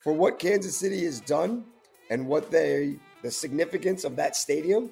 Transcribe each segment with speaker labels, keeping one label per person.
Speaker 1: for what Kansas City has done and what they the significance of that stadium,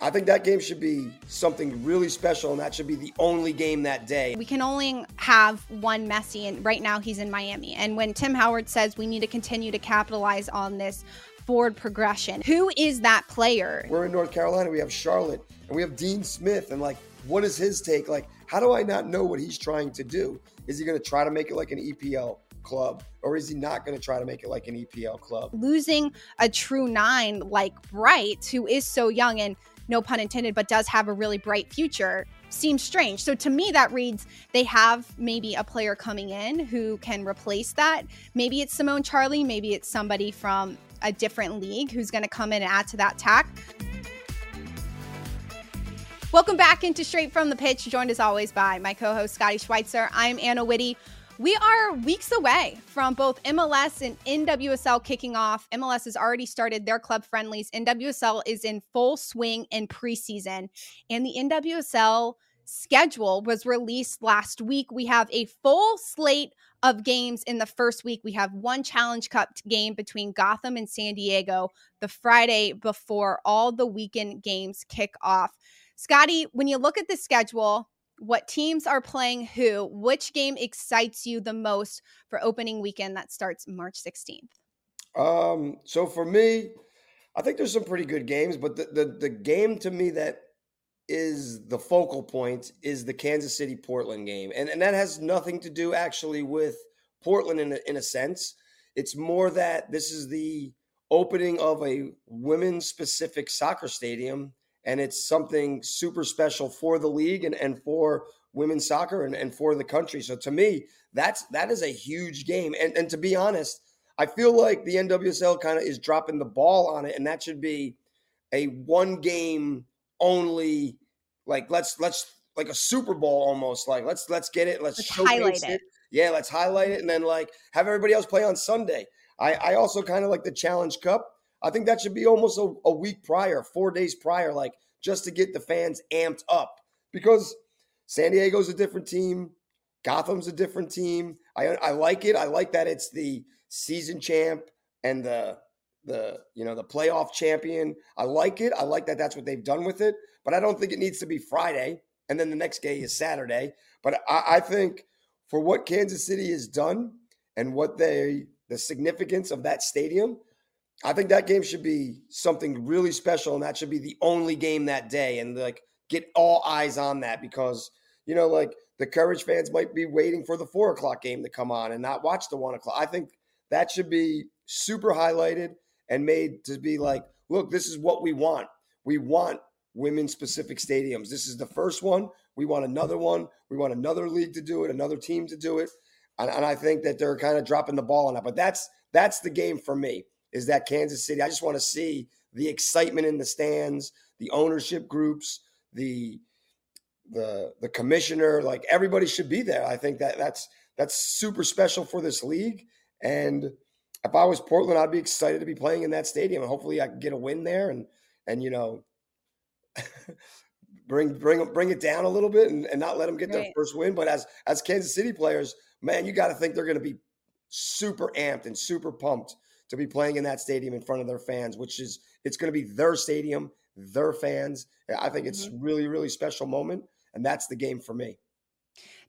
Speaker 1: I think that game should be something really special, and that should be the only game that day.
Speaker 2: We can only have one Messi, and right now he's in Miami. And when Tim Howard says we need to continue to capitalize on this forward progression, who is that player?
Speaker 1: We're in North Carolina. We have Charlotte, and we have Dean Smith, and like, what is his take? Like, how do I not know what he's trying to do? Is he going to try to make it like an EPL? Club, or is he not going to try to make it like an EPL club?
Speaker 2: Losing a true nine like Bright, who is so young and no pun intended, but does have a really bright future, seems strange. So to me, that reads they have maybe a player coming in who can replace that. Maybe it's Simone Charley, maybe it's somebody from a different league who's going to come in and add to that tack. Welcome back into Straight from the Pitch, joined as always by my co host, Scotty Schweitzer. I'm Anna Witte. We are weeks away from both MLS and NWSL kicking off. MLS has already started their club friendlies. NWSL is in full swing in preseason, and the NWSL schedule was released last week. We have a full slate of games in the first week. We have one Challenge Cup game between Gotham and San Diego the Friday before all the weekend games kick off. Scotty, when you look at the schedule, what teams are playing who, which game excites you the most for opening weekend that starts March 16th?
Speaker 1: Um, so for me, I think there's some pretty good games, but the, the, the game to me that is the focal point is the Kansas City Portland game. And, and that has nothing to do actually with Portland in a, in a sense. It's more that this is the opening of a women's specific soccer stadium and it's something super special for the league and, and for women's soccer and, and for the country. So to me, that's that is a huge game. And and to be honest, I feel like the NWSL kind of is dropping the ball on it, and that should be a one game only. Like let's let's like a Super Bowl almost. Like let's let's get it. Let's, let's
Speaker 2: highlight it.
Speaker 1: it. Yeah, let's highlight it, and then like have everybody else play on Sunday. I I also kind of like the Challenge Cup I think that should be almost a, a week prior, four days prior, like just to get the fans amped up because San Diego's a different team. Gotham's a different team. I I like it. I like that it's the season champ and the the you know the playoff champion. I like it. I like that that's what they've done with it. But I don't think it needs to be Friday and then the next day is Saturday. But I, I think for what Kansas City has done and what they the significance of that stadium, I think that game should be something really special, and that should be the only game that day, and like get all eyes on that because you know, like the Courage fans might be waiting for the four o'clock game to come on and not watch the one o'clock. I think that should be super highlighted and made to be like, look, this is what we want. We want women specific stadiums. This is the first one. We want another one. We want another league to do it, another team to do it. And, and I think that they're kind of dropping the ball on that. But that's that's the game for me is that Kansas City. I just want to see the excitement in the stands, the ownership groups, the the the commissioner, like everybody should be there. I think that that's that's super special for this league. And if I was Portland, I'd be excited to be playing in that stadium. And hopefully I can get a win there and and you know bring bring bring it down a little bit and, and not let them get right. their first win. But as as Kansas City players, man, you got to think they're going to be super amped and super pumped to be playing in that stadium in front of their fans, which is it's going to be their stadium, their fans. I think it's mm-hmm. really, really special moment, and that's the game for me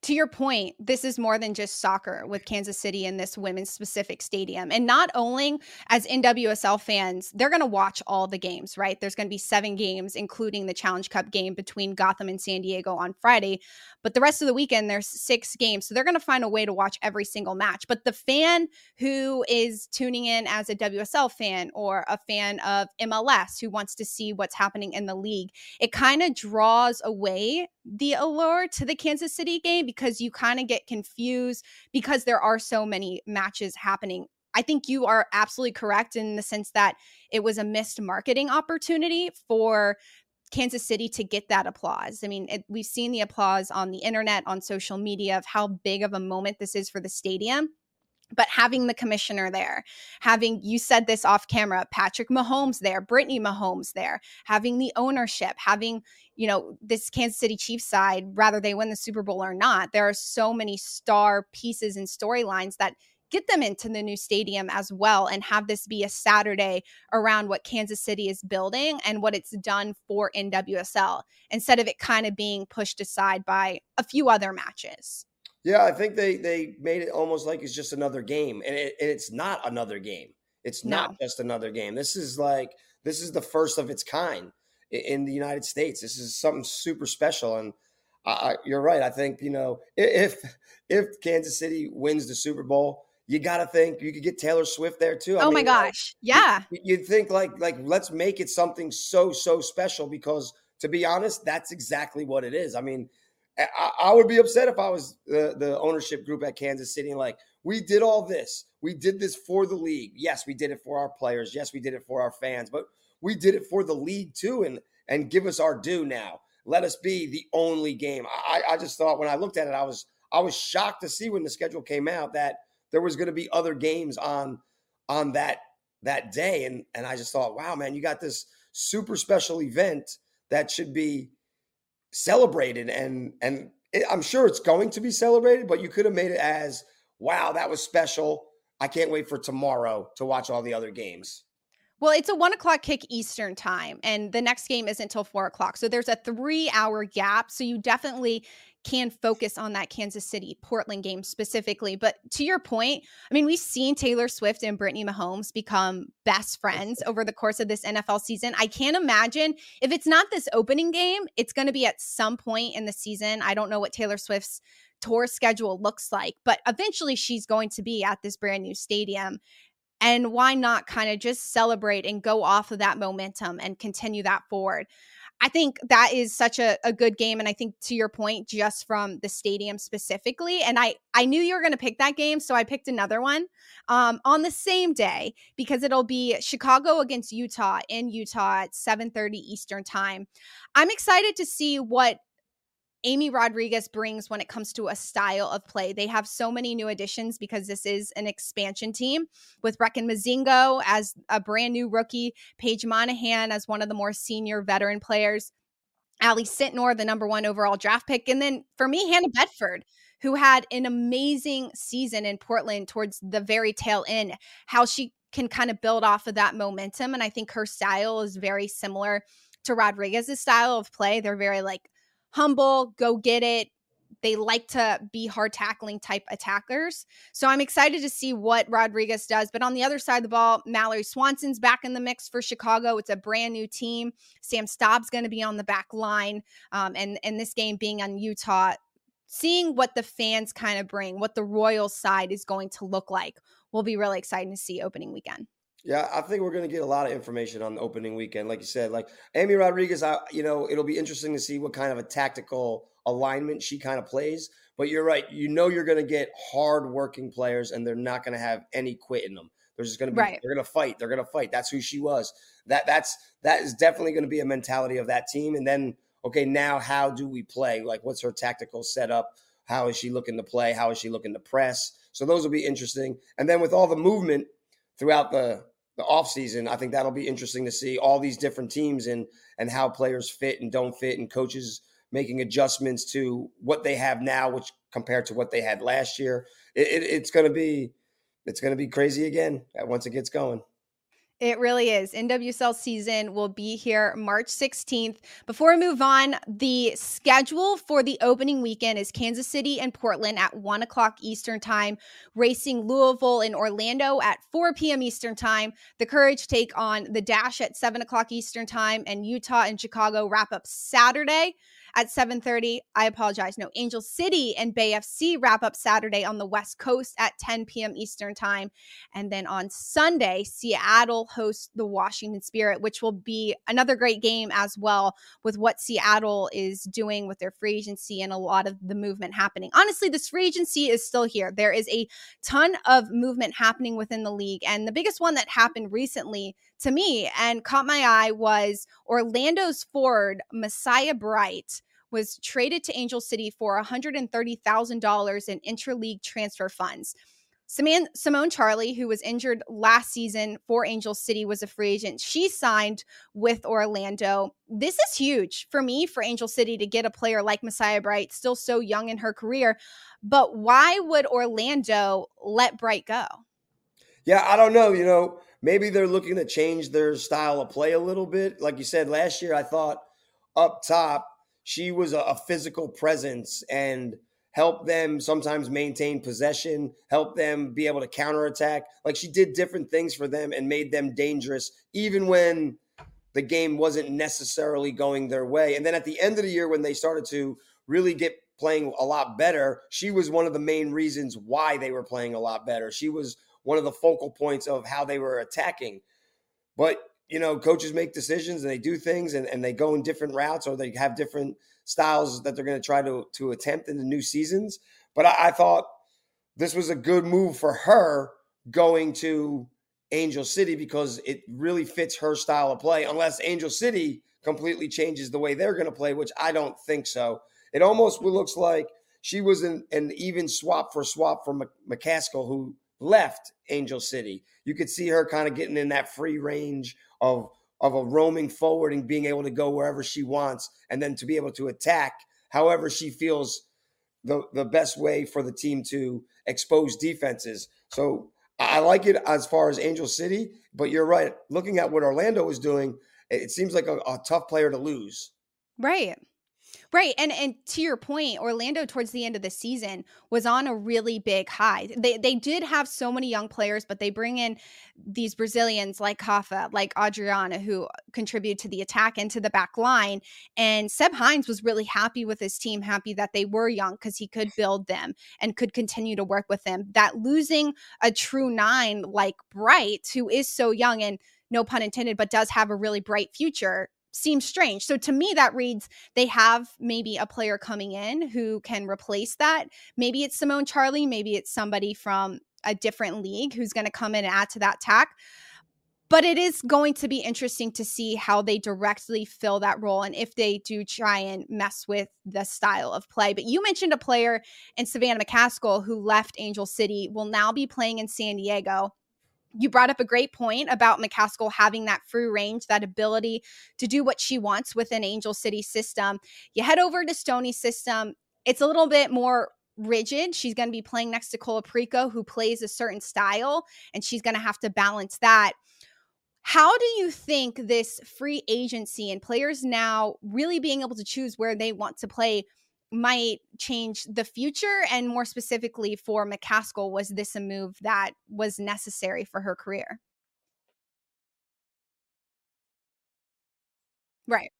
Speaker 2: to your point, this is more than just soccer with Kansas City in this women's specific stadium. And not only as NWSL fans, they're going to watch all the games, right? There's going to be seven games, including the Challenge Cup game between Gotham and San Diego on Friday. But the rest of the weekend, there's six games. So they're going to find a way to watch every single match. But the fan who is tuning in as a WSL fan or a fan of MLS who wants to see what's happening in the league, it kind of draws away the allure to the Kansas City game because you kind of get confused because there are so many matches happening. I think you are absolutely correct in the sense that it was a missed marketing opportunity for Kansas City to get that applause. I mean, it, we've seen the applause on the internet, on social media of how big of a moment this is for the stadium but having the commissioner there, having you said this off camera, Patrick Mahomes there, Brittany Mahomes there, having the ownership, having, you know, this Kansas City Chiefs side, rather they win the Super Bowl or not, there are so many star pieces and storylines that get them into the new stadium as well and have this be a Saturday around what Kansas City is building and what it's done for NWSL instead of it kind of being pushed aside by a few other matches.
Speaker 1: Yeah, I think they they made it almost like it's just another game, and, it, and it's not another game. It's not just another game. This is like this is the first of its kind in the United States. This is something super special, and I, you're right. I think you know if if Kansas City wins the Super Bowl, you got to think you could get Taylor Swift there too.
Speaker 2: I oh mean, my gosh, yeah.
Speaker 1: You, would think like like let's make it something so so special because to be honest, that's exactly what it is. I mean, I, I, would be upset if I was the, the ownership group at Kansas City and like, we did all this. We did this for the league. Yes, we did it for our players. Yes, we did it for our fans, but we did it for the league too. And and give us our due now. Let us be the only game. I, I just thought when I looked at it, I was I was shocked to see when the schedule came out that there was going to be other games on on that that day. And and I just thought, wow, man, you got this super special event that should be celebrated and and it, I'm sure it's going to be celebrated, but you could have made it as wow, that was special. I can't wait for tomorrow to watch all the other games.
Speaker 2: Well, it's a one o'clock kick Eastern time, and the next game isn't until four o'clock. So there's a three hour gap. So you definitely can focus on that Kansas City Portland game specifically. But to your point, I mean, we've seen Taylor Swift and Brittany Mahomes become best friends over the course of this NFL season. I can't imagine if it's not this opening game, it's going to be at some point in the season. I don't know what Taylor Swift's tour schedule looks like, but eventually she's going to be at this brand new stadium. And why not kind of just celebrate and go off of that momentum and continue that forward? I think that is such a, a good game. And I think to your point, just from the stadium specifically, and I, I knew you were going to pick that game. So I picked another one um, on the same day because it'll be Chicago against Utah in Utah at 7.30 Eastern time. I'm excited to see what Amy Rodriguez brings when it comes to a style of play. They have so many new additions because this is an expansion team with Brecken Mozingo as a brand new rookie, Paige Monaghan as one of the more senior veteran players, Ally Sentnor, the number one overall draft pick, and then for me, Hannah Betfort, who had an amazing season in Portland towards the very tail end, how she can kind of build off of that momentum. And I think her style is very similar to Rodriguez's style of play. They're very like humble, go get it. They like to be hard tackling type attackers. So I'm excited to see what Rodriguez does. But on the other side of the ball, Mallory Swanson's back in the mix for Chicago. It's a brand new team. Sam Staab's going to be on the back line. Um, and, and this game being on Utah, seeing what the fans kind of bring, what the Royal side is going to look like, will be really exciting to see opening weekend.
Speaker 1: Yeah, I think we're going to get a lot of information on the opening weekend. Like you said, like Amy Rodriguez, I, you know, it'll be interesting to see what kind of a tactical alignment she kind of plays. But you're right. You know, you're going to get hard-working players, and they're not going to have any quit in them. They're just going to be. Right. They're going to fight. They're going to fight. That's who she was. That that's that is definitely going to be a mentality of that team. And then, okay, now how do we play? Like, what's her tactical setup? How is she looking to play? How is she looking to press? So those will be interesting. And then with all the movement throughout the the offseason, I think that'll be interesting to see all these different teams and and how players fit and don't fit and coaches making adjustments to what they have now, which compared to what they had last year. It, it, it's going to be it's going to be crazy again uh, once it gets going.
Speaker 2: It really is. NWSL season will be here March 16th. Before we move on, the schedule for the opening weekend is Kansas City and Portland at 1 o'clock Eastern Time, racing Louisville and Orlando at 4 p.m. Eastern Time. The Courage take on the Dash at 7 o'clock Eastern Time, and Utah and Chicago wrap up Saturday at 7:30. I apologize. No, Angel City and Bay FC wrap up Saturday on the West Coast at 10 p.m. Eastern Time. And then on Sunday, Seattle hosts the Washington Spirit, which will be another great game as well with what Seattle is doing with their free agency and a lot of the movement happening. Honestly, this free agency is still here. There is a ton of movement happening within the league. And the biggest one that happened recently to me and caught my eye was Orlando's forward, Messiah Bright, was traded to Angel City for $130,000 in interleague transfer funds. Simone Charley, who was injured last season for Angel City, was a free agent. She signed with Orlando. This is huge for me for Angel City to get a player like Messiah Bright, still so young in her career. But why would Orlando let Bright go?
Speaker 1: Yeah, I don't know. You know, maybe they're looking to change their style of play a little bit. Like you said, last year, I thought up top, she was a, a physical presence and help them sometimes maintain possession, help them be able to counterattack. Like she did different things for them and made them dangerous, even when the game wasn't necessarily going their way. And then at the end of the year, when they started to really get playing a lot better, she was one of the main reasons why they were playing a lot better. She was one of the focal points of how they were attacking. But, you know, coaches make decisions and they do things and, and they go in different routes or they have different styles that they're going to try to to attempt in the new seasons. But I, I thought this was a good move for her going to Angel City because it really fits her style of play. Unless Angel City completely changes the way they're going to play, which I don't think so. It almost looks like she was an, an even swap for swap for McCaskill, who left Angel City. You could see her kind of getting in that free range of of a roaming forward and being able to go wherever she wants and then to be able to attack however she feels the, the best way for the team to expose defenses. So I like it as far as Angel City, but you're right. Looking at what Orlando is doing, it seems like a, a tough player to lose.
Speaker 2: Right. Right. And and to your point, Orlando towards the end of the season was on a really big high. They they did have so many young players, but they bring in these Brazilians like Kafa, like Adriana, who contribute to the attack and to the back line. And Seb Hines was really happy with his team, happy that they were young because he could build them and could continue to work with them. That losing a true nine like Bright, who is so young and no pun intended, but does have a really bright future seems strange. So to me, that reads they have maybe a player coming in who can replace that. Maybe it's Simone Charley, maybe it's somebody from a different league who's going to come in and add to that tack. But it is going to be interesting to see how they directly fill that role and if they do try and mess with the style of play. But you mentioned a player in Savannah McCaskill who left Angel City, will now be playing in San Diego you brought up a great point about McCaskill having that free range, that ability to do what she wants with an Angel City system. You head over to Stoney's system, it's a little bit more rigid. She's going to be playing next to Colaprico, who plays a certain style, and she's going to have to balance that. How do you think this free agency and players now really being able to choose where they want to play might change the future and more specifically for McCaskill was this a move that was necessary for her career? Right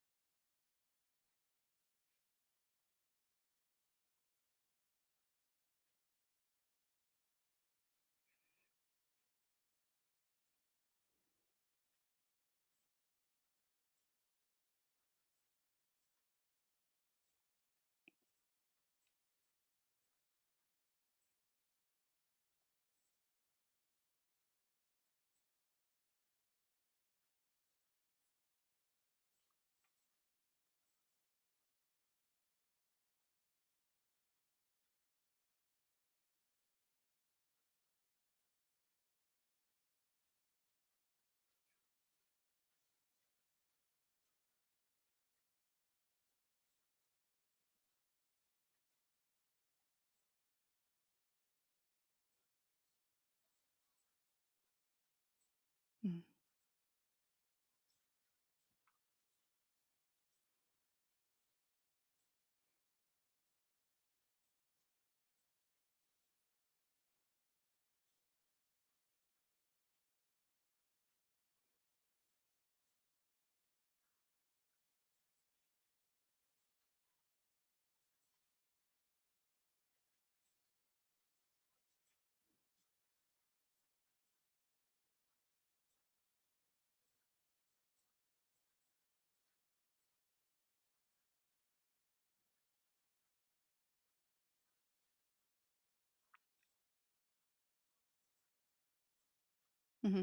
Speaker 2: mm-hmm.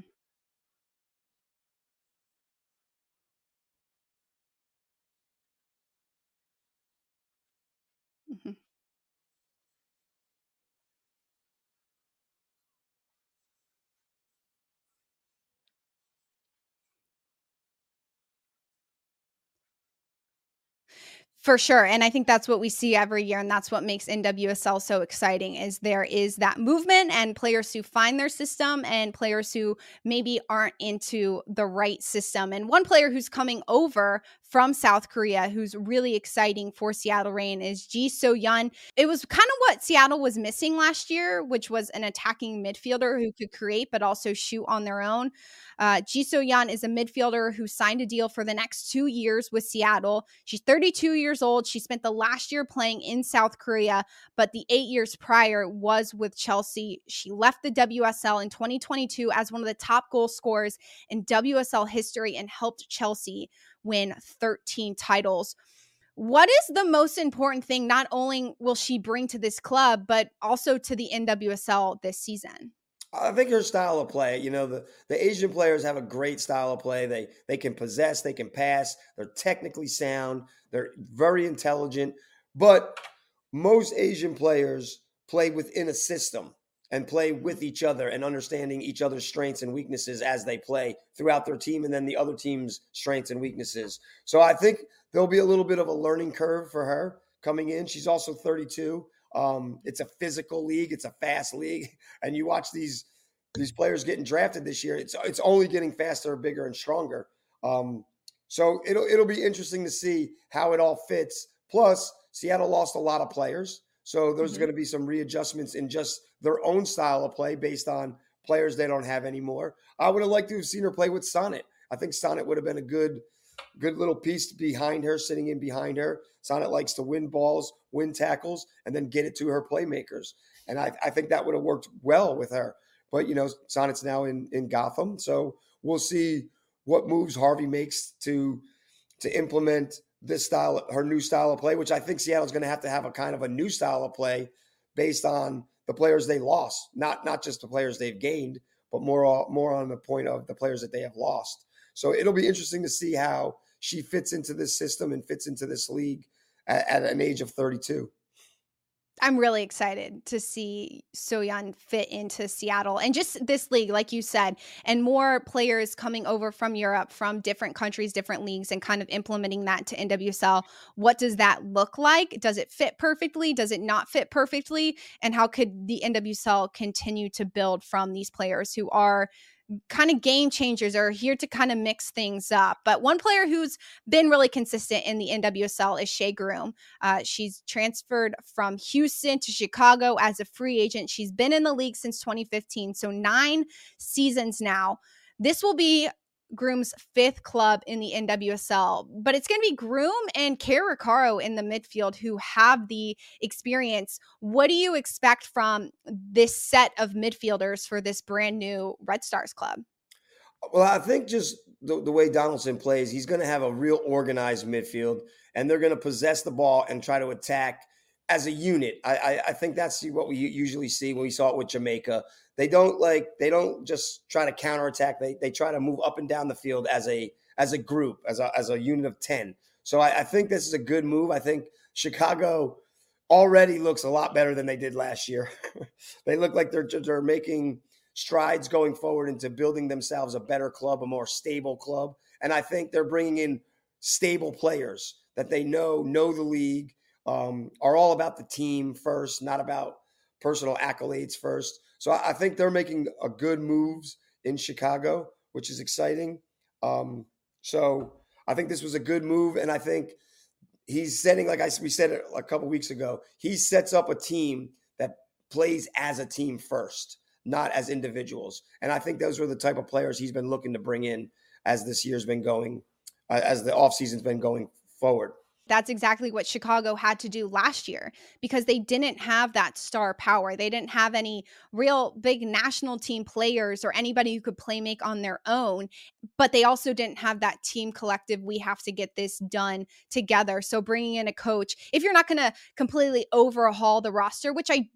Speaker 2: For sure. And I think that's what we see every year. And that's what makes NWSL so exciting is there is that movement and players who find their system and players who maybe aren't into the right system. And one player who's coming over from South Korea who's really exciting for Seattle Reign is Ji So Yun. It was kind of what Seattle was missing last year, which was an attacking midfielder who could create but also shoot on their own. Uh, Ji So Yun is a midfielder who signed a deal for the next two years with Seattle. She's 32 years old. She spent the last year playing in South Korea, but the eight years prior was with Chelsea. She left the WSL in 2022 as one of the top goal scorers in WSL history and helped Chelsea win 13 titles. What is the most important thing not only will she bring to this club, but also to the NWSL this season?
Speaker 1: I think her style of play, you know, the, the Asian players have a great style of play. They they can possess, they can pass, they're technically sound, they're very intelligent. But most Asian players play within a system and play with each other and understanding each other's strengths and weaknesses as they play throughout their team and then the other team's strengths and weaknesses. So I think there'll be a little bit of a learning curve for her coming in. She's also 32. Um, it's a physical league, it's a fast league, and you watch these these players getting drafted this year. It's it's only getting faster, bigger, and stronger. Um, so it'll it'll be interesting to see how it all fits. Plus, Seattle lost a lot of players. So there's mm-hmm. going to be some readjustments in just their own style of play based on players they don't have anymore. I would have liked to have seen her play with Sonnett. I think Sonnett would have been a good, good little piece behind her, sitting in behind her. Sonnett likes to win balls, win tackles, and then get it to her playmakers. And I, I think that would have worked well with her. But you know, Sonnett's now in in Gotham, so we'll see what moves Harvey makes to to implement this style, her new style of play, which I think Seattle's going to have to have a kind of a new style of play based on the players they lost, not not just the players they've gained, but more more on the point of the players that they have lost. So it'll be interesting to see how she fits into this system and fits into this league at, at an age of 32.
Speaker 2: I'm really excited to see Soyeon fit into Seattle and just this league, like you said, and more players coming over from Europe, from different countries, different leagues, and kind of implementing that to NWSL. What does that look like? Does it fit perfectly? Does it not fit perfectly? And how could the NWSL continue to build from these players who are kind of game changers are here to kind of mix things up. But one player who's been really consistent in the NWSL is Shea Groom. Uh, she's transferred from Houston to Chicago as a free agent. She's been in the league since 2015, so nine seasons now. This will be Groom's fifth club in the NWSL, but it's going to be Groom and Cari Roccaro in the midfield who have the experience. What do you expect from this set of midfielders for this brand new Red Stars club?
Speaker 1: Well, I think just the, the way Donaldson plays, he's going to have a real organized midfield, and they're going to possess the ball and try to attack as a unit. I, I, I think that's what we usually see when we saw it with Jamaica they don't like they don't just try to counterattack. They they try to move up and down the field as a as a group, as a as a unit of 10. So I, I think this is a good move. I think Chicago already looks a lot better than they did last year. they look like they're they're making strides going forward into building themselves a better club, a more stable club. And I think they're bringing in stable players that they know know the league, um, are all about the team first, not about personal accolades first. So I think they're making a good moves in Chicago, which is exciting. Um, so I think this was a good move, and I think he's setting, like I we said it a couple weeks ago, he sets up a team that plays as a team first, not as individuals. And I think those are the type of players he's been looking to bring in as this year's been going, uh, as the offseason's been going forward.
Speaker 2: That's exactly what Chicago had to do last year because they didn't have that star power. They didn't have any real big national team players or anybody who could play make on their own, but they also didn't have that team collective. We have to get this done together. So bringing in a coach, if you're not going to completely overhaul the roster, which I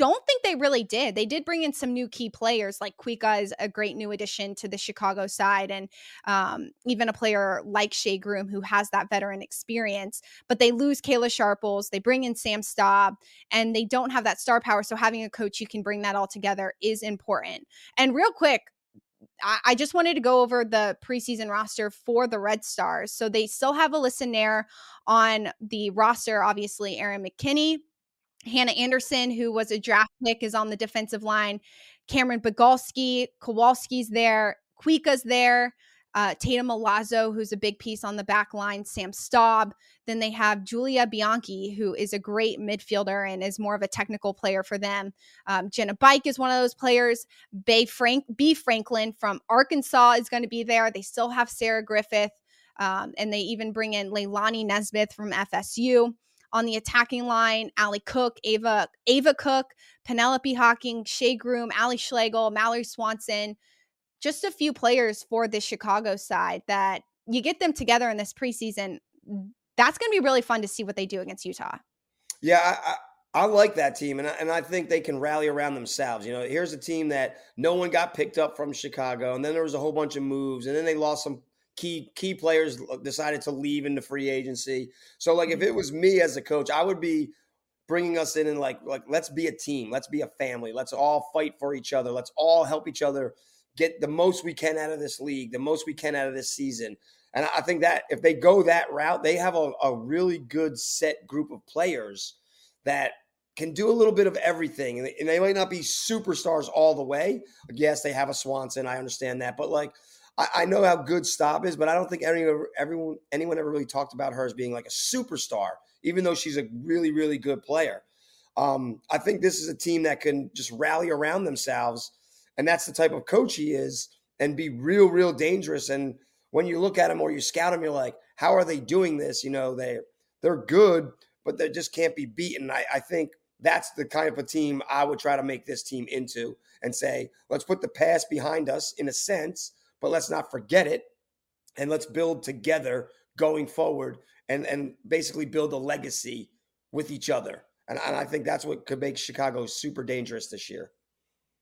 Speaker 2: don't think they really did. They did bring in some new key players, like Kuikka is a great new addition to the Chicago side, and um, even a player like Shea Groom who has that veteran experience. But they lose Kayla Sharples, they bring in Sam Staab, and they don't have that star power. So having a coach who can bring that all together is important. And real quick, I, just wanted to go over the preseason roster for the Red Stars. So they still have Alyssa Naeher on the roster. Obviously, Erin McKinney, Hannah Anderson, who was a draft pick, is on the defensive line. Cameron Biegalski, Kowalski's there, Kuikka's there uh, Tatum Milazzo, who's a big piece on the back line, Sam Staab. Then they have Julia Bianchi, who is a great midfielder and is more of a technical player for them. Um, Jenna Bike is one of those players. Bay Frank B Franklin from Arkansas is going to be there. They still have Sarah Griffith, um, and they even bring in Leilani Nesmith from FSU. On the attacking line, Allie Cook, Ava Ava Cook, Penelope Hocking, Shea Groom, Allie Schlegel, Mallory Swanson, just a few players for the Chicago side that you get them together in this preseason. That's going to be really fun to see what they do against Utah.
Speaker 1: Yeah, I, I, I like that team, and I, and I think they can rally around themselves. You know, here's a team that no one got picked up from Chicago, and then there was a whole bunch of moves, and then they lost some key key players uh, decided to leave into free agency. So, like, if mm-hmm. it was me as a coach, I would be bringing us in and like like let's be a team, let's be a family, let's all fight for each other, let's all help each other get the most we can out of this league, the most we can out of this season. And I think that if they go that route, they have a, a really good set group of players that can do a little bit of everything. And they, and they might not be superstars all the way. Yes, they have a Swanson. I understand that. But like, I, I know how good Staab is, but I don't think anyone, everyone, anyone ever really talked about her as being like a superstar, even though she's a really, really good player. Um, I think this is a team that can just rally around themselves and that's the type of coach he is, and be real, real dangerous. And when you look at him or you scout him, you're like, how are they doing this? You know, they they're good, but they just can't be beaten. I, I think that's the kind of a team I would try to make this team into and say, let's put the past behind us in a sense, but let's not forget it. And let's build together going forward and, and basically build a legacy with each other. And, and I think that's what could make Chicago super dangerous this year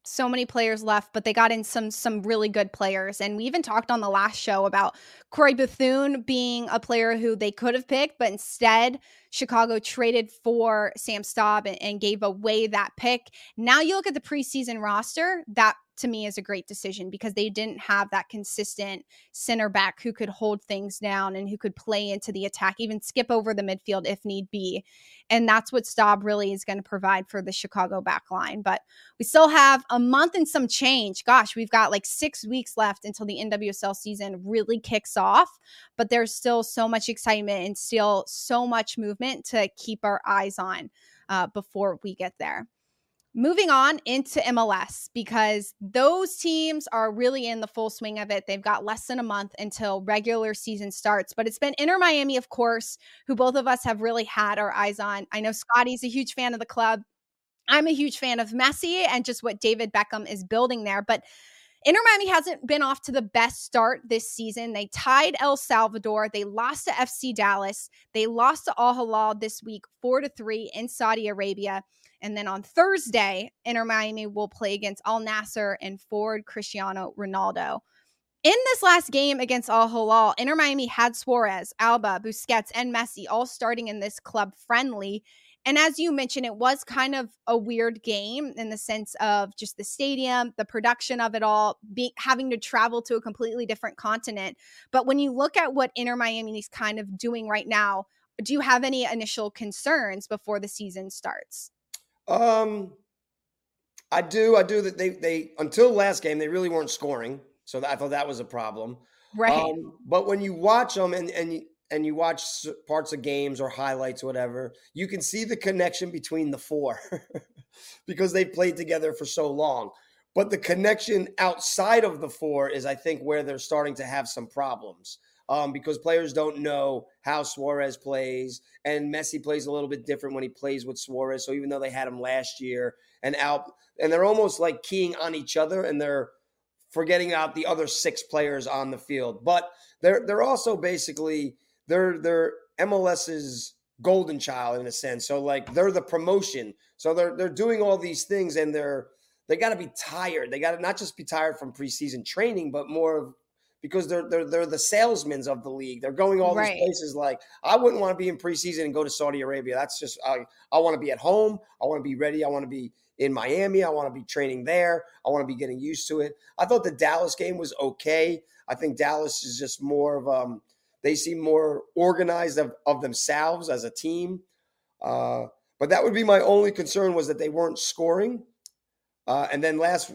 Speaker 2: so many players left, but they got in some some really good players. And we even talked on the last show about Croix Bethune being a player who they could have picked, but instead Chicago traded for Sam Staab and, and gave away that pick. Now you look at the preseason roster, that to me is a great decision because they didn't have that consistent center back who could hold things down and who could play into the attack, even skip over the midfield if need be. And that's what Staab really is going to provide for the Chicago back line. But we still have a month and some change. Gosh, we've got like six weeks left until the NWSL season really kicks off. But there's still so much excitement and still so much movement to keep our eyes on uh, before we get there. Moving on into MLS because those teams are really in the full swing of it. They've got less than a month until regular season starts, but it's been Inter Miami, of course, who both of us have really had our eyes on. I know Scotty's a huge fan of the club. I'm a huge fan of Messi and just what David Beckham is building there. But Inter Miami hasn't been off to the best start this season. They tied El Salvador. They lost to FC Dallas. They lost to Al Hilal this week, four to three in Saudi Arabia. And then on Thursday, Inter Miami will play against Al Nassr and forward Cristiano Ronaldo. In this last game against Al Hilal, Inter Miami had Suarez, Alba, Busquets, and Messi all starting in this club friendly. And as you mentioned, it was kind of a weird game in the sense of just the stadium, the production of it all, be, having to travel to a completely different continent. But when you look at what Inter Miami is kind of doing right now, do you have any initial concerns before the season starts?
Speaker 1: Um, I do. I do that. They they until last game they really weren't scoring, so I thought that was a problem.
Speaker 2: Right.
Speaker 1: Um, but when you watch them and and you, and you watch parts of games or highlights, or whatever, you can see the connection between the four because they've played together for so long. But the connection outside of the four is, I think, where they're starting to have some problems um, because players don't know how Suarez plays, and Messi plays a little bit different when he plays with Suarez. So even though they had him last year, and out, and they're almost like keying on each other, and they're forgetting out the other six players on the field. But they're they're also basically they're they're MLS's golden child in a sense. So like they're the promotion. So they're they're doing all these things, and they're they got to be tired. They got to not just be tired from preseason training, but more of because they're they're they're the salesmen of the league. They're going all right. these places. Like I wouldn't want to be in preseason and go to Saudi Arabia. That's just I I want to be at home. I want to be ready. I want to be in Miami. I want to be training there. I want to be getting used to it. I thought the Dallas game was okay. I think Dallas is just more of um they seem more organized of, of themselves as a team. Uh, but that would be my only concern was that they weren't scoring. Uh, and then last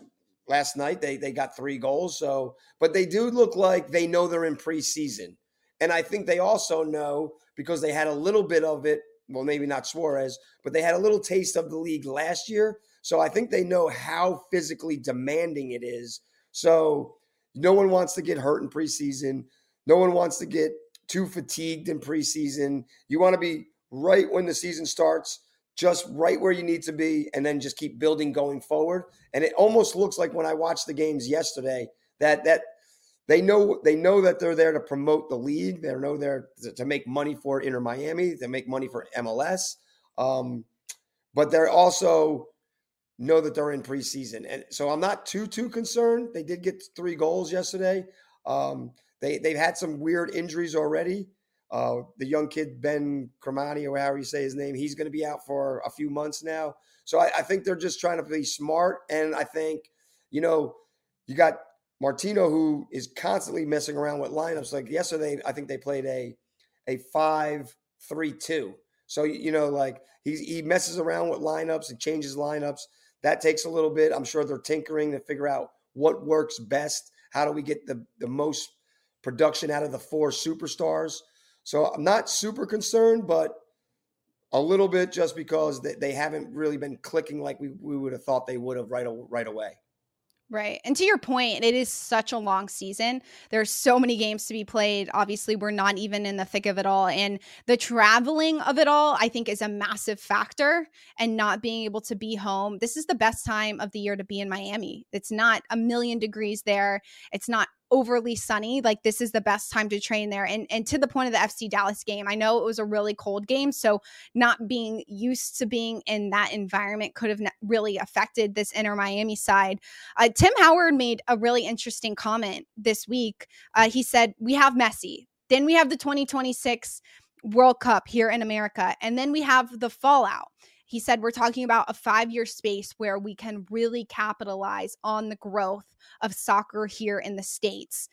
Speaker 1: last night they they got three goals. So, but they do look like they know they're in preseason, and I think they also know because they had a little bit of it. Well, maybe not Suarez, but they had a little taste of the league last year. So I think they know how physically demanding it is. So no one wants to get hurt in preseason. No one wants to get too fatigued in preseason. You want to be right when the season starts just right where you need to be and then just keep building going forward. And it almost looks like when i watched the games yesterday that that they know they know that they're there to promote the league. They know they're to make money for inter miami to make money for mls um, but they're also know that they're in preseason. And so i'm not too too concerned. They did get three goals yesterday. Um, they they've had some weird injuries already uh, the young kid Ben Cremani, or however you say his name, he's going to be out for a few months now. So I, I, think they're just trying to be smart, and I think you know you got Martino who is constantly messing around with lineups. Like yesterday, I think they played a a five three two. So you know, like he he messes around with lineups and changes lineups. That takes a little bit. I'm sure they're tinkering to figure out what works best. How do we get the the most production out of the four superstars? So I'm not super concerned, but a little bit just because they, they haven't really been clicking like we, we would have thought they would have right, right away.
Speaker 2: Right. And to your point, it is such a long season. There's so many games to be played. Obviously, we're not even in the thick of it all. And the traveling of it all, I think, is a massive factor. And not being able to be home. This is the best time of the year to be in Miami. It's not a million degrees there. It's not overly sunny, like this is the best time to train there. And and to the point of the FC Dallas game, I know it was a really cold game, so not being used to being in that environment could have really affected this Inter Miami side. Uh, Tim Howard made a really interesting comment this week. Uh, he said, "We have Messi, then we have the 2026 World Cup here in America, and then we have the fallout." He said, We're talking about a five year space where we can really capitalize on the growth of soccer here in the States.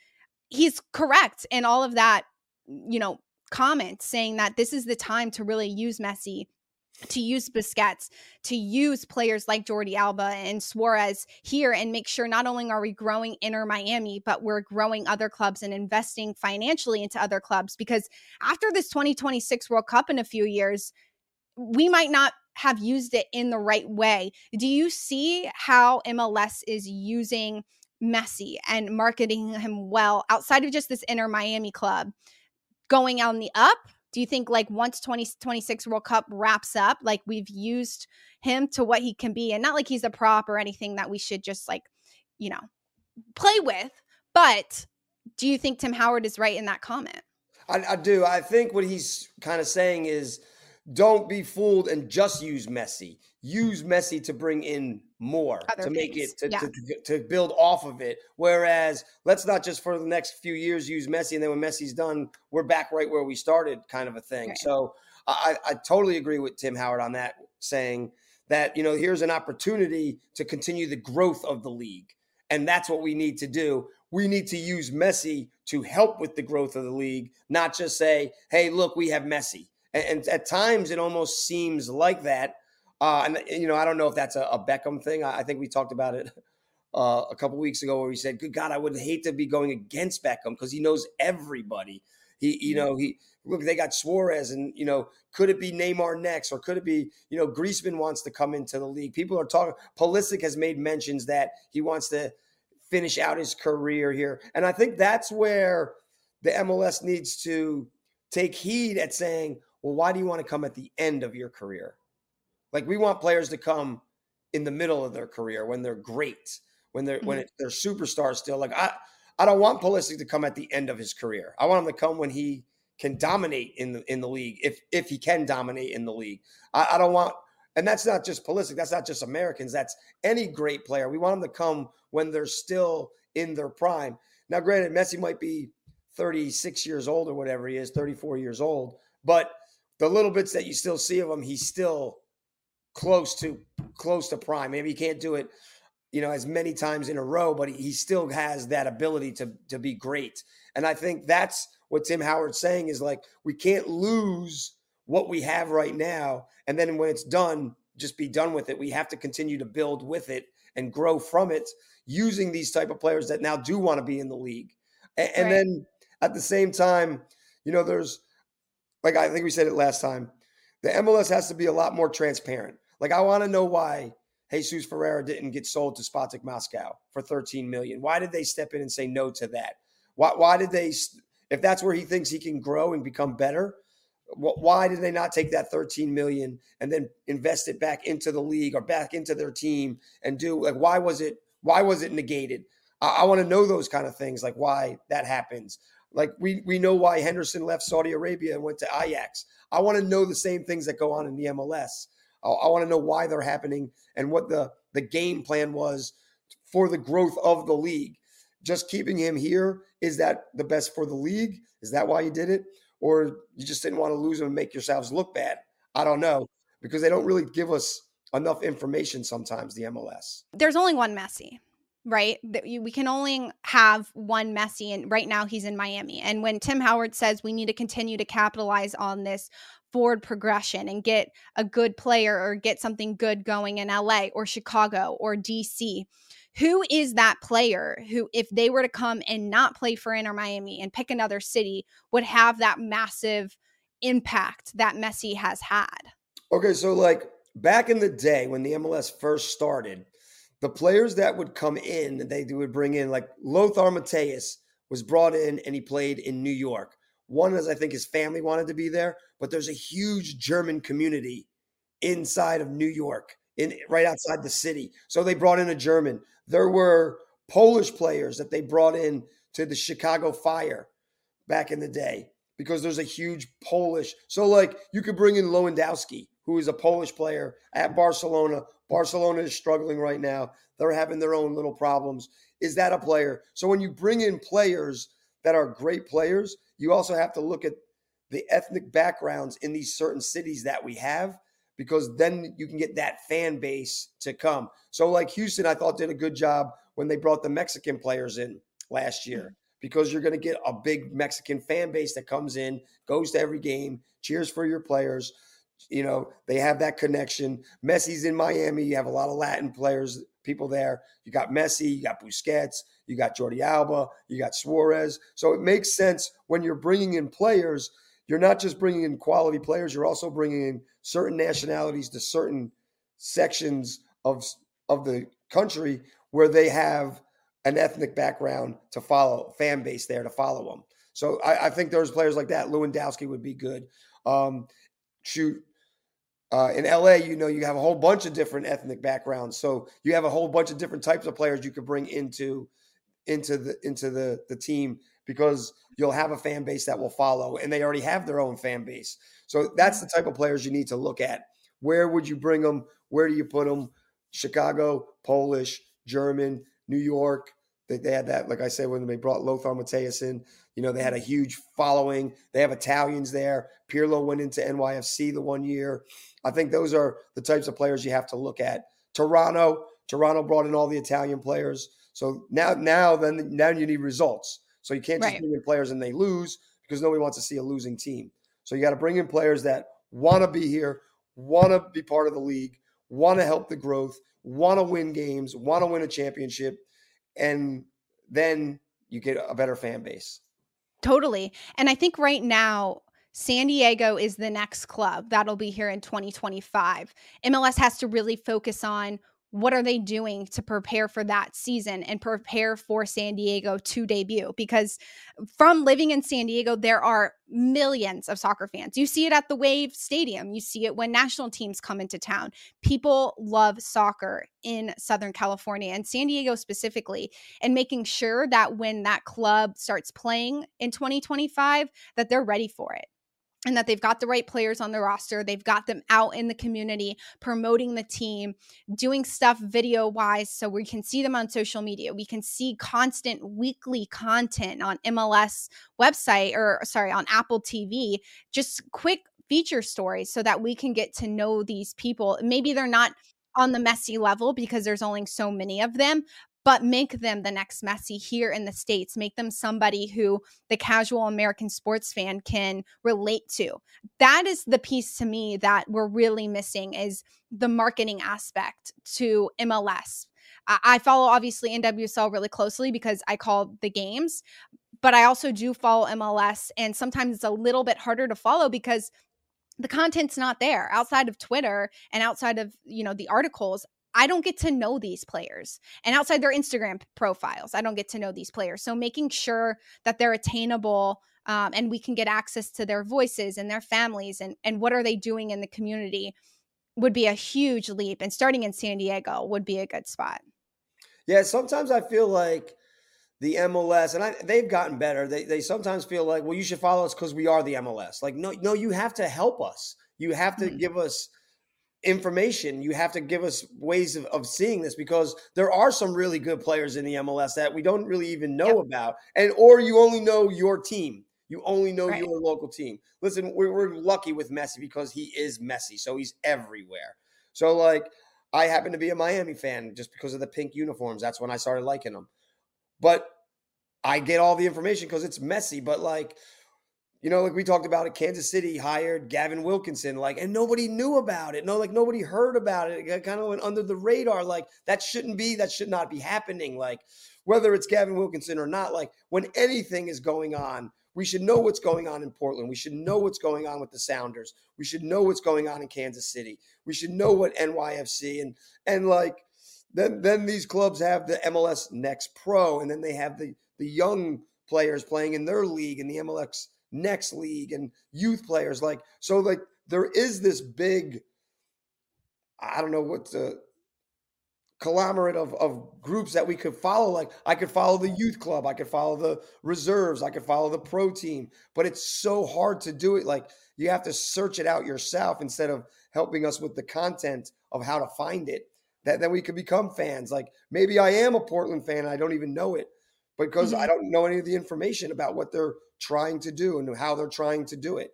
Speaker 2: He's correct in all of that, you know, comment saying that this is the time to really use Messi to use Busquets, to use players like Jordi Alba and Suarez here and make sure not only are we growing Inter Miami, but we're growing other clubs and investing financially into other clubs. Because after this 2026 World Cup in a few years, we might not have used it in the right way. Do you see how MLS is using Messi and marketing him well outside of just this Inter Miami club going on the up? Do you think like once 2026 World Cup wraps up, like we've used him to what he can be and not like he's a prop or anything that we should just like, you know, play with, but do you think Tim Howard is right in that comment?
Speaker 1: I, I do. I think what he's kind of saying is don't be fooled and just use Messi. Use Messi to bring in more Other to make it to, yeah. to, to, build off of it. Whereas let's not just for the next few years use Messi and then when Messi's done, we're back right where we started, kind of a thing. Right. So I, I totally agree with Tim Howard on that, saying that you know here's an opportunity to continue the growth of the league, and that's what we need to do. We need to use Messi to help with the growth of the league, not just say, "Hey, look, we have Messi." And, and at times it almost seems like that. Uh, and you know, I don't know if that's a, a Beckham thing. I, I, think we talked about it uh, a couple weeks ago where he said, "Good God, I would hate to be going against Beckham because he knows everybody." He, you know, he look. They got Suarez, and you know, could it be Neymar next, or could it be you know Griezmann wants to come into the league? People are talking. Pulisic has made mentions that he wants to finish out his career here, and I think that's where the MLS needs to take heed at saying, well, why do you want to come at the end of your career? Like we want players to come in the middle of their career when they're great, when they're mm-hmm. when it, they're superstars still. Like I, I don't want Pulisic to come at the end of his career. I want him to come when he can dominate in the in the league, if if he can dominate in the league. I, I don't want, and that's not just Pulisic. That's not just Americans. That's any great player. We want them to come when they're still in their prime. Now, granted, Messi might be 36 years old or whatever he is, 34 years old, but the little bits that you still see of him, he's still close to close to prime. Maybe he can't do it, you know, as many times in a row, but he still has that ability to to be great. And I think that's what Tim Howard's saying is like we can't lose what we have right now, and then when it's done, just be done with it. We have to continue to build with it and grow from it using these type of players that now do want to be in the league. And, and then at the same time, you know, there's like I think we said it last time, the MLS has to be a lot more transparent. Like I want to know why Jesus Ferreira didn't get sold to Spartak Moscow for 13 million. Why did they step in and say no to that? Why, why did they if that's where he thinks he can grow and become better, why did they not take that 13 million and then invest it back into the league or back into their team and do like why was it why was it negated i, I want to know those kind of things like why that happens like we we know why henderson left saudi arabia and went to ajax. I want to know the same things that go on in the mls i, I want to know why they're happening and what the the game plan was for the growth of the league. Just keeping him here is that the best for the league? Is that why you did it? Or you just didn't want to lose them and make yourselves look bad. I don't know because they don't really give us enough information sometimes, the MLS.
Speaker 2: There's only one Messi, right? That We can only have one Messi, and right now he's in Miami. And when Tim Howard says we need to continue to capitalize on this forward progression and get a good player or get something good going in LA or Chicago or DC, who is that player who, if they were to come and not play for Inter Miami and pick another city, would have that massive impact that Messi has had?
Speaker 1: Okay, so like back in the day when the MLS first started, the players that would come in, they would bring in like Lothar Matthäus was brought in and he played in New York. One is I think his family wanted to be there, but there's a huge German community inside of New York, in right outside the city. So they brought in a German. There were Polish players that they brought in to the Chicago Fire back in the day because there's a huge Polish. So, like, you could bring in Lewandowski, who is a Polish player at Barcelona. Barcelona is struggling right now. They're having their own little problems. Is that a player? So, when you bring in players that are great players, you also have to look at the ethnic backgrounds in these certain cities that we have because then you can get that fan base to come. So, like Houston, I thought did a good job when they brought the Mexican players in last year mm-hmm. because you're going to get a big Mexican fan base that comes in, goes to every game, cheers for your players. You know, they have that connection. Messi's in Miami. You have a lot of Latin players, people there. You got Messi, you got Busquets, you got Jordi Alba, you got Suarez. So it makes sense when you're bringing in players – you're not just bringing in quality players, you're also bringing in certain nationalities to certain sections of of the country where they have an ethnic background to follow, fan base there to follow them. So I, I think there's players like that. Lewandowski would be good. Um, shoot, uh, in LA, you know, you have a whole bunch of different ethnic backgrounds. So you have a whole bunch of different types of players you could bring into into the into the the team because you'll have a fan base that will follow and they already have their own fan base. So that's the type of players you need to look at. Where would you bring them? Where do you put them? Chicago, Polish, German, New York. They, they had that, like I said, when they brought Lothar Matthäus in, you know, they had a huge following. They have Italians there. Pirlo went into NYFC the one year. I think those are the types of players you have to look at. Toronto, Toronto brought in all the Italian players. So now, now, then, now you need results. So you can't just right. bring in players and they lose because nobody wants to see a losing team. So you got to bring in players that want to be here, want to be part of the league, want to help the growth, want to win games, want to win a championship, and then you get a better fan base.
Speaker 2: Totally. And I think right now, San Diego is the next club that'll be here in 2025. MLS has to really focus on what are they doing to prepare for that season and prepare for San Diego to debut? Because from living in San Diego, there are millions of soccer fans. You see it at the Wave Stadium, you see it when national teams come into town. People love soccer in Southern California and San Diego specifically, and making sure that when that club starts playing in 2025, that they're ready for it. And that they've got the right players on the roster. They've got them out in the community promoting the team, doing stuff video wise so we can see them on social media. We can see constant weekly content on MLS website or sorry, on Apple TV, just quick feature stories so that we can get to know these people. Maybe they're not on the Messi level because there's only so many of them, but make them the next Messi here in the States. Make them somebody who the casual American sports fan can relate to. That is the piece to me that we're really missing is the marketing aspect to MLS. I follow obviously NWSL really closely because I call the games, but I also do follow MLS. And sometimes it's a little bit harder to follow because the content's not there outside of Twitter and outside of, you know, the articles. I don't get to know these players. And outside their Instagram profiles, I don't get to know these players. So making sure that they're attainable um, and we can get access to their voices and their families and, and what are they doing in the community would be a huge leap. And starting in San Diego would be a good spot.
Speaker 1: Yeah, sometimes I feel like the MLS, and I, they've gotten better. They, they sometimes feel like, well, you should follow us because we are the MLS. Like, no, no, you have to help us. You have to mm-hmm. give us information. You have to give us ways of, of seeing this because there are some really good players in the MLS that we don't really even know yep. about. And or you only know your team. You only know right. your local team. Listen, we're, we're lucky with Messi because he is Messi, so he's everywhere. So like I happen to be a Miami fan just because of the pink uniforms. That's when I started liking them. But I get all the information because it's Messi, But like you know, like we talked about it, Kansas City hired Gavin Wilkinson, like, and nobody knew about it. No, like nobody heard about it. It kind of went under the radar. Like that shouldn't be, that should not be happening. Like whether it's Gavin Wilkinson or not, like when anything is going on, we should know what's going on in Portland. We should know what's going on with the Sounders. We should know what's going on in Kansas City. We should know what NYFC and and like then then these clubs have the MLS Next Pro, and then they have the the young players playing in their league in the MLS next league and youth players. Like, so like there is this big, I don't know what the conglomerate of, of groups that we could follow. Like I could follow the youth club, I could follow the reserves, I could follow the pro team, but it's so hard to do it. Like you have to search it out yourself instead of helping us with the content of how to find it. That then we could become fans. Like maybe I am a Portland fan, I don't even know it because mm-hmm. I don't know any of the information about what they're trying to do and how they're trying to do it.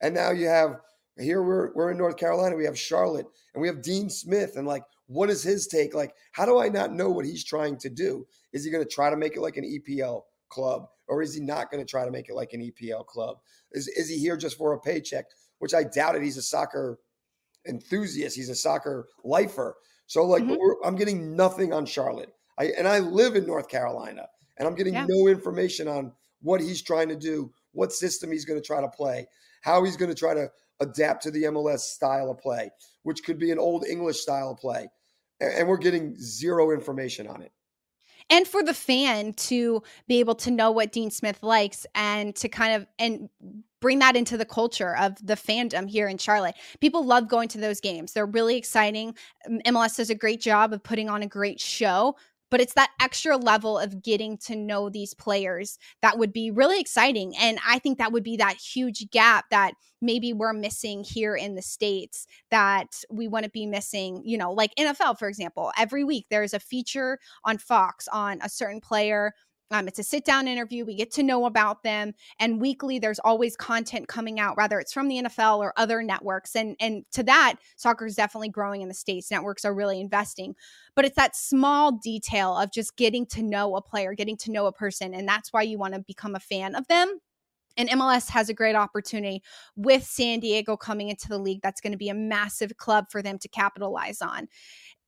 Speaker 1: And now you have here we're we're in North Carolina, we have Charlotte and we have Dean Smith and like what is his take? Like how do I not know what he's trying to do? Is he going to try to make it like an EPL club or is he not going to try to make it like an EPL club? Is is he here just for a paycheck? Which I doubt it. He's a soccer enthusiast. He's a soccer lifer. So like mm-hmm. I'm getting nothing on Charlotte. I and I live in North Carolina and I'm getting yeah. no information on what he's trying to do, what system he's going to try to play, how he's going to try to adapt to the MLS style of play, which could be an old English style of play. And we're getting zero information on it.
Speaker 2: And for the fan to be able to know what Dean Smith likes and to kind of and bring that into the culture of the fandom here in Charlotte. People love going to those games. They're really exciting. MLS does a great job of putting on a great show but it's that extra level of getting to know these players that would be really exciting. And I think that would be that huge gap that maybe we're missing here in the States that we wouldn't be missing, you know, like NFL, for example. Every week there's a feature on Fox on a certain player um, it's a sit down interview. We get to know about them, and weekly there's always content coming out, whether it's from the NFL or other networks. And and to that, soccer is definitely growing in the states. Networks are really investing, but it's that small detail of just getting to know a player, getting to know a person, and that's why you want to become a fan of them. And MLS has a great opportunity with San Diego coming into the league. That's going to be a massive club for them to capitalize on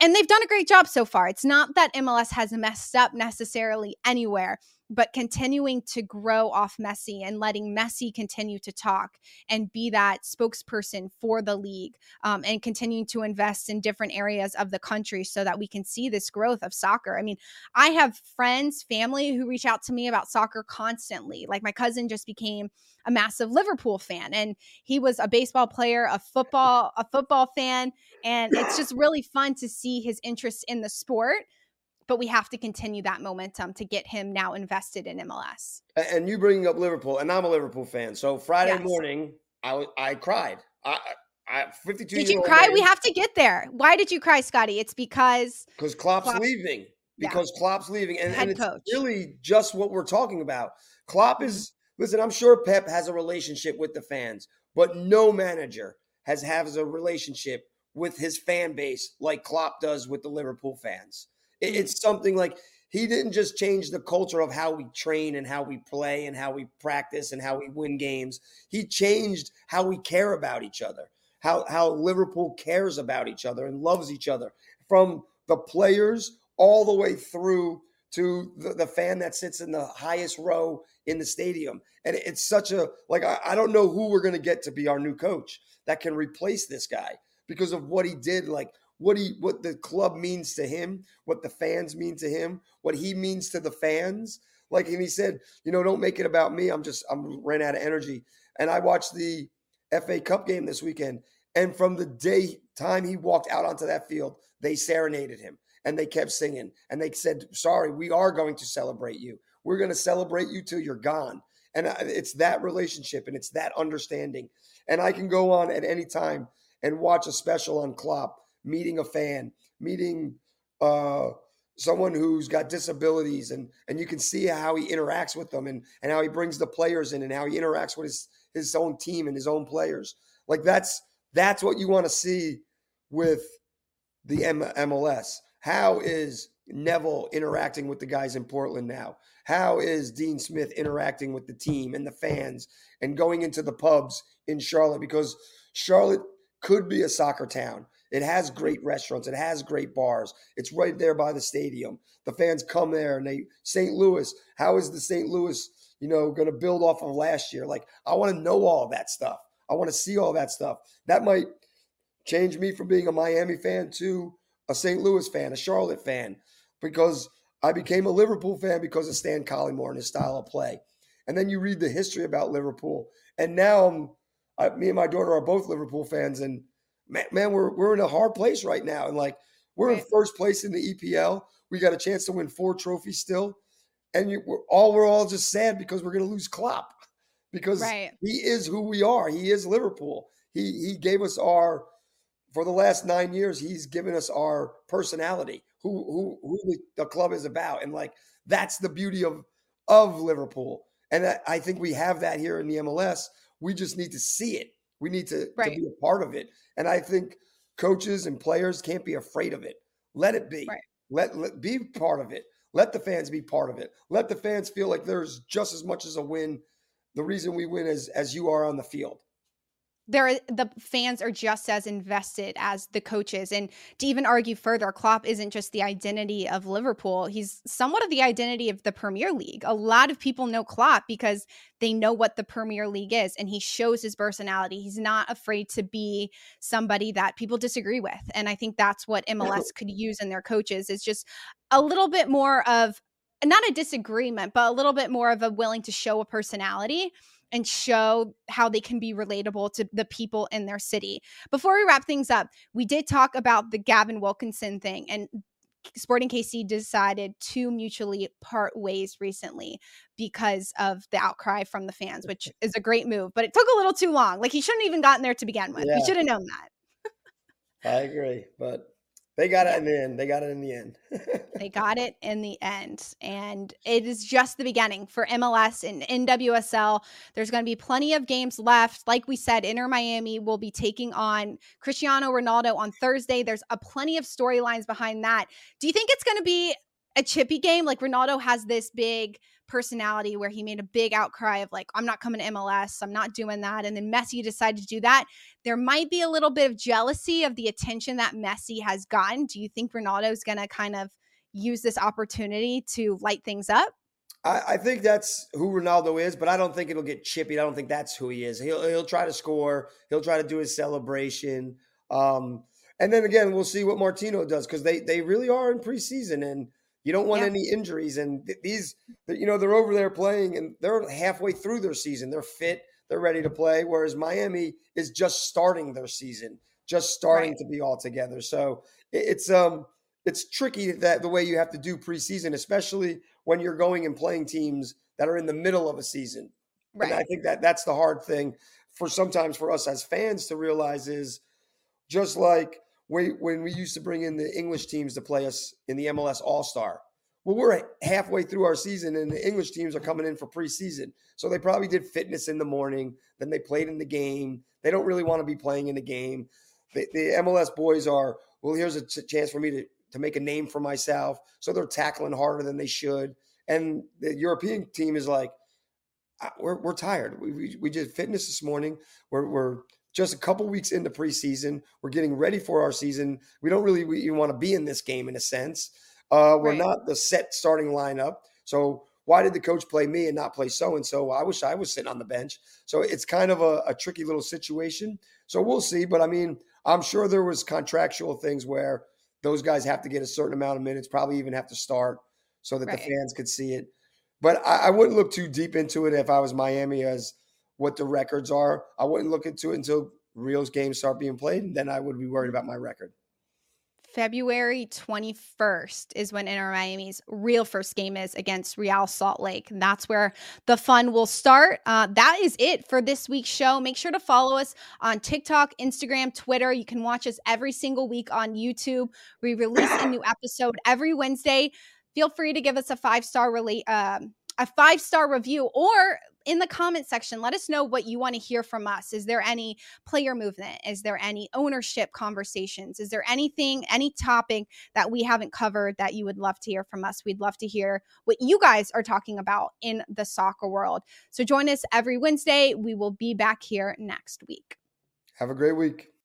Speaker 2: and they've done a great job so far. It's not that MLS has messed up necessarily anywhere, but continuing to grow off Messi and letting Messi continue to talk and be that spokesperson for the league um, and continuing to invest in different areas of the country so that we can see this growth of soccer. I mean, I have friends, family who reach out to me about soccer constantly. Like my cousin just became a massive Liverpool fan and he was a baseball player, a football, a football fan. And it's just really fun to see his interest in the sport but we have to continue that momentum to get him now invested in MLS.
Speaker 1: And you bringing up Liverpool, and I'm a Liverpool fan. So Friday yes. morning, I I cried. I, I 52
Speaker 2: Did you cry? Man, we have to get there. Why did you cry, Scotty? It's because
Speaker 1: because Klopp's Klopp, leaving. Because yeah. Klopp's leaving, and, and it's coach. really just what we're talking about. Klopp is mm-hmm. listen. I'm sure Pep has a relationship with the fans, but no manager has has a relationship with his fan base like Klopp does with the Liverpool fans. Mm-hmm. it's something like he didn't just change the culture of how we train and how we play and how we practice and how we win games. He changed how we care about each other how how Liverpool cares about each other and loves each other from the players all the way through to the, the fan that sits in the highest row in the stadium. And it's such a like I, I don't know who we're gonna get to be our new coach that can replace this guy because of what he did, like what he what the club means to him, what the fans mean to him, what he means to the fans. Like and he said, you know, don't make it about me. I'm just I'm ran out of energy. And I watched the FA Cup game this weekend. And from the day time he walked out onto that field, they serenaded him and they kept singing and they said, "Sorry, we are going to celebrate you. We're going to celebrate you till you're gone." And it's that relationship and it's that understanding. And I can go on at any time and watch a special on Klopp, meeting a fan, meeting uh, someone who's got disabilities, and and you can see how he interacts with them and and how he brings the players in and how he interacts with his his own team and his own players. Like that's that's what you want to see with the M- MLS. How is Neville interacting with the guys in Portland now? How is Dean Smith interacting with the team and the fans and going into the pubs in Charlotte? Because Charlotte could be a soccer town. It has great restaurants. It has great bars. It's right there by the stadium. The fans come there and they St. Louis. How is the St. Louis you know, going to build off of last year. Like, I want to know all that stuff. I want to see all that stuff. That might change me from being a Miami fan to a St. Louis fan, a Charlotte fan, because I became a Liverpool fan because of Stan Collymore and his style of play. And then you read the history about Liverpool. And now I, me and my daughter are both Liverpool fans. And man, man, we're, we're in a hard place right now. And like, we're in first place in the EPL. We got a chance to win four trophies still and you, we're all we're all just sad because we're going to lose Klopp because right. he is who we are. He is Liverpool. He he gave us our for the last nine years. He's given us our personality, who who who the, the club is about, and like that's the beauty of of Liverpool. And I, I, think we have that here in the MLS. We just need to see it. We need to, right. to be a part of it. And I think coaches and players can't be afraid of it. Let it be. Right. Let, let be part of it. Let the fans be part of it. Let the fans feel like there's just as much as a win. The reason we win as as you are on the field
Speaker 2: there the fans are just as invested as the coaches. And to even argue further Klopp isn't just the identity of Liverpool. He's somewhat of the identity of the Premier League. A lot of people know Klopp because they know what the Premier League is and he shows his personality. He's not afraid to be somebody that people disagree with. And I think that's what MLS could use in their coaches is just a little bit more of not a disagreement but a little bit more of a willing to show a personality and show how they can be relatable to the people in their city. Before we wrap things up, we did talk about the Gavin Wilkinson thing and Sporting KC decided to mutually part ways recently because of the outcry from the fans, which is a great move, but it took a little too long. Like he shouldn't even gotten there to begin with. Yeah. We should have known that.
Speaker 1: I agree, but they got it in the end. They got it in the end.
Speaker 2: they got it in the end. And it is just the beginning for MLS and NWSL. There's going to be plenty of games left. Like we said, Inter Miami will be taking on Cristiano Ronaldo on Thursday. There's a plenty of storylines behind that. Do you think it's going to be a chippy game? Like Ronaldo has this big personality where he made a big outcry of like, I'm not coming to MLS, I'm not doing that. And then Messi decided to do that. There might be a little bit of jealousy of the attention that Messi has gotten. Do you think Ronaldo's going to kind of use this opportunity to light things up?
Speaker 1: I, I, think that's who Ronaldo is, but I don't think it'll get chippy. I don't think that's who he is. He'll he'll try to score. He'll try to do his celebration. Um, and then again, we'll see what Martino does because they they really are in preseason and you don't want yeah. any injuries. And th- these, you know, they're over there playing and they're halfway through their season. They're fit, they're ready to play. Whereas Miami is just starting their season, just starting right. to be all together. So it's um it's tricky that the way you have to do preseason, especially when you're going and playing teams that are in the middle of a season. Right. And I think that that's the hard thing for sometimes for us as fans to realize is just like we, when we used to bring in the English teams to play us in the MLS All Star. Well, we're halfway through our season, and the English teams are coming in for preseason. So they probably did fitness in the morning, then they played in the game. They don't really want to be playing in the game. The, the MLS boys are, well, here's a t- chance for me to, to make a name for myself. So they're tackling harder than they should. And the European team is like, we're, we're tired. We, we, we did fitness this morning. We're, we're just a couple weeks into preseason. We're getting ready for our season. We don't really we, want to be in this game in a sense. Uh, we're right. not the set starting lineup. So why did the coach play me and not play so and so? I wish I was sitting on the bench. So it's kind of a, a, tricky little situation. So we'll see. But I mean, I'm sure there was contractual things where those guys have to get a certain amount of minutes, probably even have to start so that right. the fans could see it. But I, I, wouldn't look too deep into it if I was Miami as what the records are. I wouldn't look into it until Real's games start being played, and then I would be worried about my record.
Speaker 2: February 21st is when Inter Miami's real first game is against Real Salt Lake. And that's where the fun will start. Uh, that is it for this week's show. Make sure to follow us on TikTok, Instagram, Twitter. You can watch us every single week on YouTube. We release a new episode every Wednesday. Feel free to give us a five star relate. Um, a five star review or in the comment section, let us know what you want to hear from us. Is there any player movement? Is there any ownership conversations? Is there anything, any topic that we haven't covered that you would love to hear from us? We'd love to hear what you guys are talking about in the soccer world. So join us every Wednesday. We will be back here next week.
Speaker 1: Have a great week.